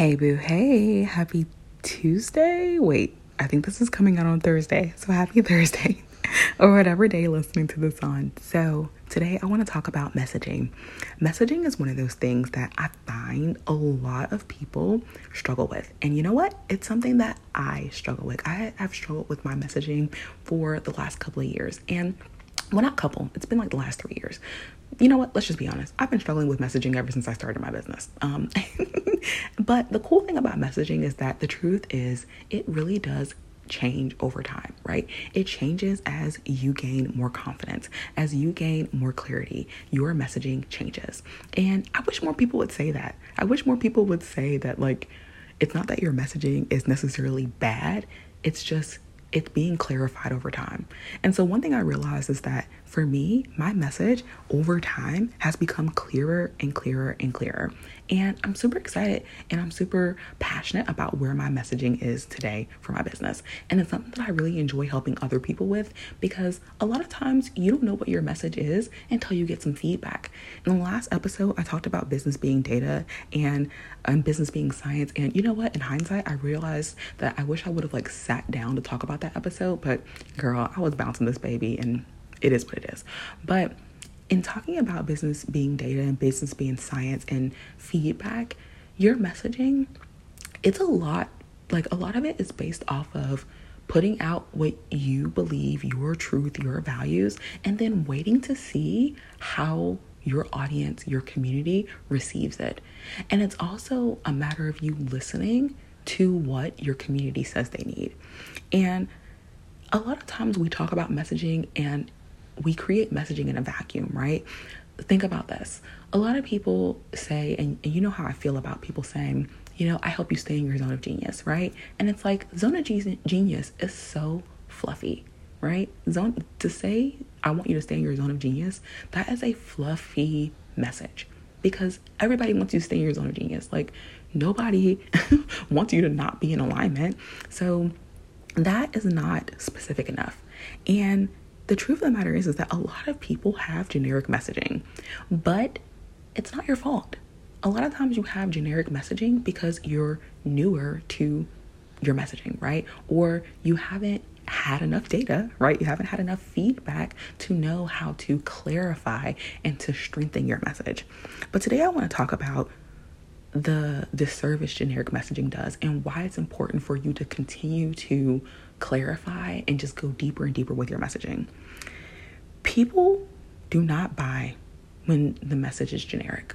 Hey, boo. Hey, happy Tuesday. Wait, I think this is coming out on Thursday. So happy Thursday or whatever day listening to this on. So, today I want to talk about messaging. Messaging is one of those things that I find a lot of people struggle with. And you know what? It's something that I struggle with. I have struggled with my messaging for the last couple of years. And well, not couple, it's been like the last three years. You know what? Let's just be honest. I've been struggling with messaging ever since I started my business. Um, but the cool thing about messaging is that the truth is, it really does change over time, right? It changes as you gain more confidence, as you gain more clarity, your messaging changes. And I wish more people would say that. I wish more people would say that, like, it's not that your messaging is necessarily bad, it's just it's being clarified over time. And so, one thing I realized is that for me, my message over time has become clearer and clearer and clearer. And I'm super excited and I'm super passionate about where my messaging is today for my business. And it's something that I really enjoy helping other people with because a lot of times you don't know what your message is until you get some feedback. In the last episode, I talked about business being data and um, business being science. And you know what? In hindsight, I realized that I wish I would have like sat down to talk about that episode, but girl, I was bouncing this baby and it is what it is. But in talking about business being data and business being science and feedback, your messaging, it's a lot, like a lot of it is based off of putting out what you believe, your truth, your values, and then waiting to see how your audience, your community receives it. And it's also a matter of you listening to what your community says they need. And a lot of times we talk about messaging and we create messaging in a vacuum, right? Think about this. A lot of people say, and, and you know how I feel about people saying, you know, I help you stay in your zone of genius, right? And it's like zone of genius is so fluffy, right? Zone to say I want you to stay in your zone of genius, that is a fluffy message because everybody wants you to stay in your zone of genius. Like nobody wants you to not be in alignment. So that is not specific enough. And the truth of the matter is, is that a lot of people have generic messaging, but it's not your fault. A lot of times you have generic messaging because you're newer to your messaging, right? Or you haven't had enough data, right? You haven't had enough feedback to know how to clarify and to strengthen your message. But today I want to talk about the disservice generic messaging does and why it's important for you to continue to clarify and just go deeper and deeper with your messaging. People do not buy when the message is generic.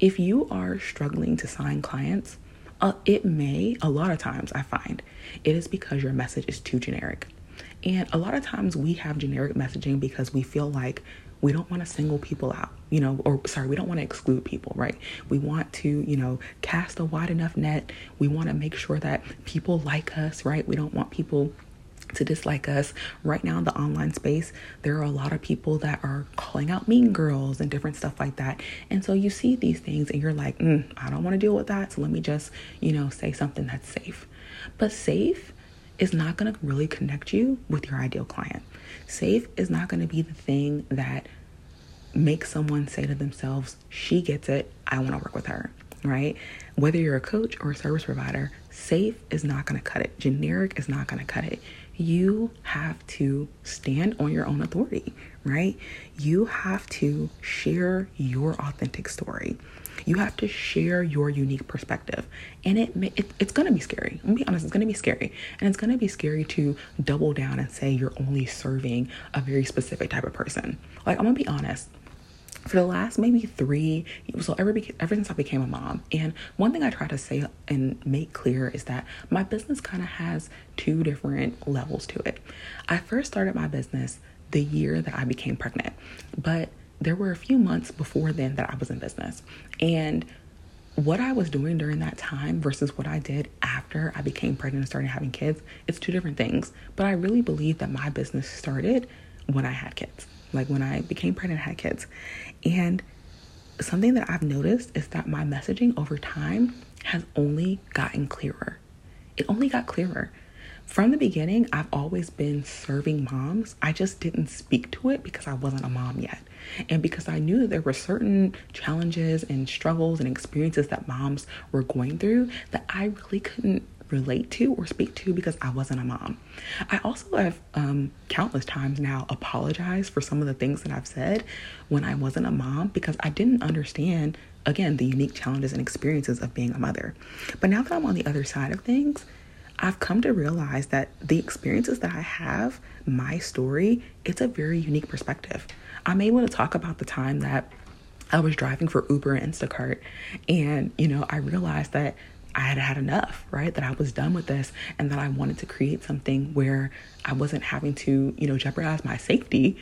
If you are struggling to sign clients, uh, it may, a lot of times I find, it is because your message is too generic. And a lot of times we have generic messaging because we feel like we don't want to single people out, you know, or sorry, we don't want to exclude people, right? We want to, you know, cast a wide enough net. We want to make sure that people like us, right? We don't want people to dislike us. Right now in the online space, there are a lot of people that are calling out mean girls and different stuff like that. And so you see these things and you're like, mm, I don't want to deal with that. So let me just, you know, say something that's safe. But safe is not going to really connect you with your ideal client. Safe is not going to be the thing that makes someone say to themselves, she gets it, I want to work with her, right? Whether you're a coach or a service provider, safe is not going to cut it. Generic is not going to cut it. You have to stand on your own authority, right? You have to share your authentic story. You have to share your unique perspective. And it, it it's to be scary. I'm to be honest, it's to be scary. And it's to be scary to double down and say you're only serving a very specific type of person. Like, I'm to be honest. for the last maybe three so ever ever since I became a mom. And one thing I try to say and make clear is that my business kind of has two different levels to it. I first started my business the year that I became pregnant, but there were a few months before then that I was in business. And what I was doing during that time versus what I did after I became pregnant and started having kids, it's two different things. But I really believe that my business started when I had kids, like when I became pregnant and had kids. And something that I've noticed is that my messaging over time has only gotten clearer. It only got clearer. From the beginning, I've always been serving moms. I just didn't speak to it because I wasn't a mom yet. And because I knew there were certain challenges and struggles and experiences that moms were going through that I really couldn't relate to or speak to because I wasn't a mom. I also have um, countless times now apologized for some of the things that I've said when I wasn't a mom because I didn't understand, again, the unique challenges and experiences of being a mother. But now that I'm on the other side of things, I've come to realize that the experiences that I have, my story, it's a very unique perspective. I'm able to talk about the time that I was driving for Uber and Instacart, and you know, I realized that I had had enough, right? That I was done with this and that I wanted to create something where I wasn't having to, you know, jeopardize my safety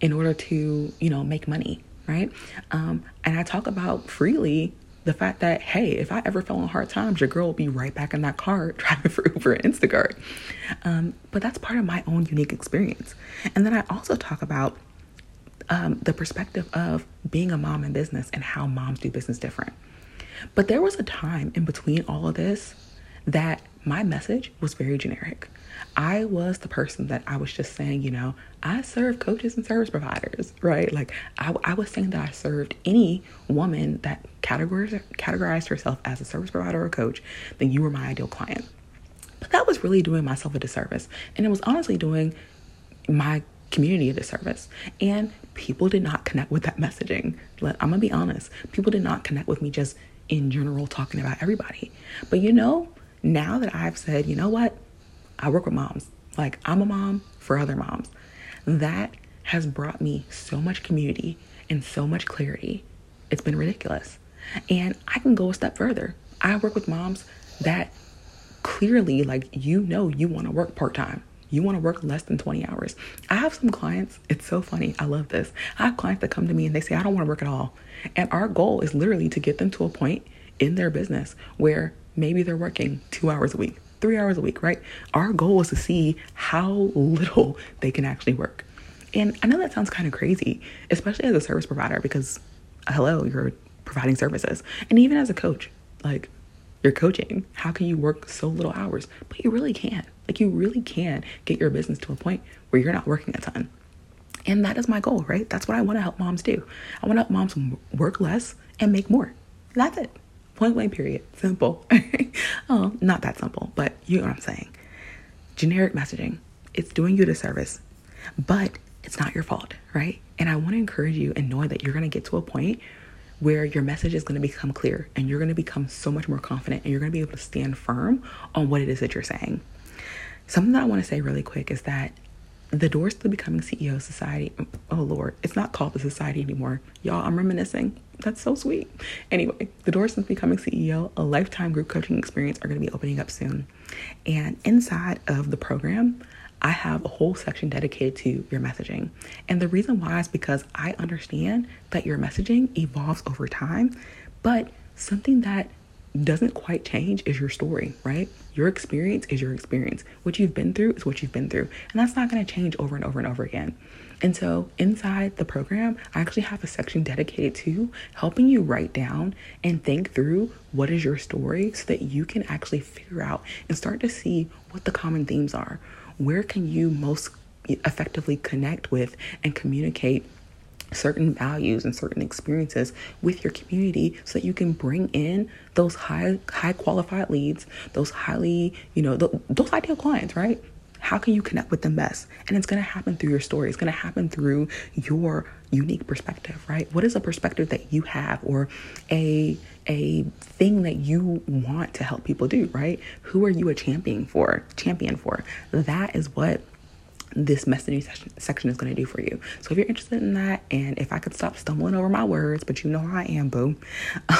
in order to, you know, make money, right? Um, and I talk about freely the fact that, hey, if I ever fell on hard times, your girl will be right back in that car driving for Uber and Instacart. Um, but that's part of my own unique experience. And then I also talk about um, the perspective of being a mom in business and how moms do business different. But there was a time in between all of this that my message was very generic. I was the person that I was just saying, you know, I serve coaches and service providers, right? Like I, I was saying that I served any woman that categorized, categorized herself as a service provider or coach, then you were my ideal client. But that was really doing myself a disservice. And it was honestly doing my community a disservice. And people did not connect with that messaging. I'm gonna be honest. People did not connect with me just in general talking about everybody. But you know, now that I've said, you know what, I work with moms, like I'm a mom for other moms, that has brought me so much community and so much clarity. It's been ridiculous. And I can go a step further. I work with moms that clearly, like, you know, you want to work part time. You want to work less than 20 hours. I have some clients, it's so funny. I love this. I have clients that come to me and they say, I don't want to work at all. And our goal is literally to get them to a point in their business where maybe they're working two hours a week, three hours a week, right? Our goal is to see how little they can actually work. And I know that sounds kind of crazy, especially as a service provider, because hello, you're providing services. And even as a coach, like you're coaching, how can you work so little hours? But you really can. Like you really can get your business to a point where you're not working a ton. And that is my goal, right? That's what I want to help moms do. I want to help moms work less and make more. That's it. Point blank, period. Simple. oh, not that simple, but you know what I'm saying. Generic messaging, it's doing you a service, but it's not your fault, right? And I want to encourage you and know that you're going to get to a point where your message is going to become clear and you're going to become so much more confident and you're going to be able to stand firm on what it is that you're saying. Something that I want to say really quick is that the doors to becoming CEO society, oh Lord, it's not called the society anymore. Y'all, I'm reminiscing. That's so sweet. Anyway, the doors to becoming CEO, a lifetime group coaching experience are going to be opening up soon. And inside of the program, I have a whole section dedicated to your messaging. And the reason why is because I understand that your messaging evolves over time, but something that doesn't quite change is your story, right? Your experience is your experience. What you've been through is what you've been through. And that's not going to change over and over and over again. And so inside the program, I actually have a section dedicated to helping you write down and think through what is your story so that you can actually figure out and start to see what the common themes are. Where can you most effectively connect with and communicate certain values and certain experiences with your community so that you can bring in those high high qualified leads those highly you know those ideal clients right? How can you connect with them best? And it's going to happen through your story. It's going to happen through your unique perspective right? What is a perspective that you have or a a thing that you want to help people do right? Who are you a champion for champion for? That is what this messaging section, section is going to do for you. So if you're interested in that, and if I could stop stumbling over my words, but you know how I am, boo.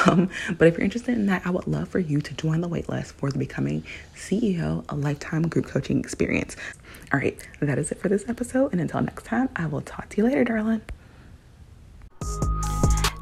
Um, but if you're interested in that, I would love for you to join the waitlist for the Becoming CEO a Lifetime Group Coaching Experience. All right, that is it for this episode. And until next time, I will talk to you later, darling.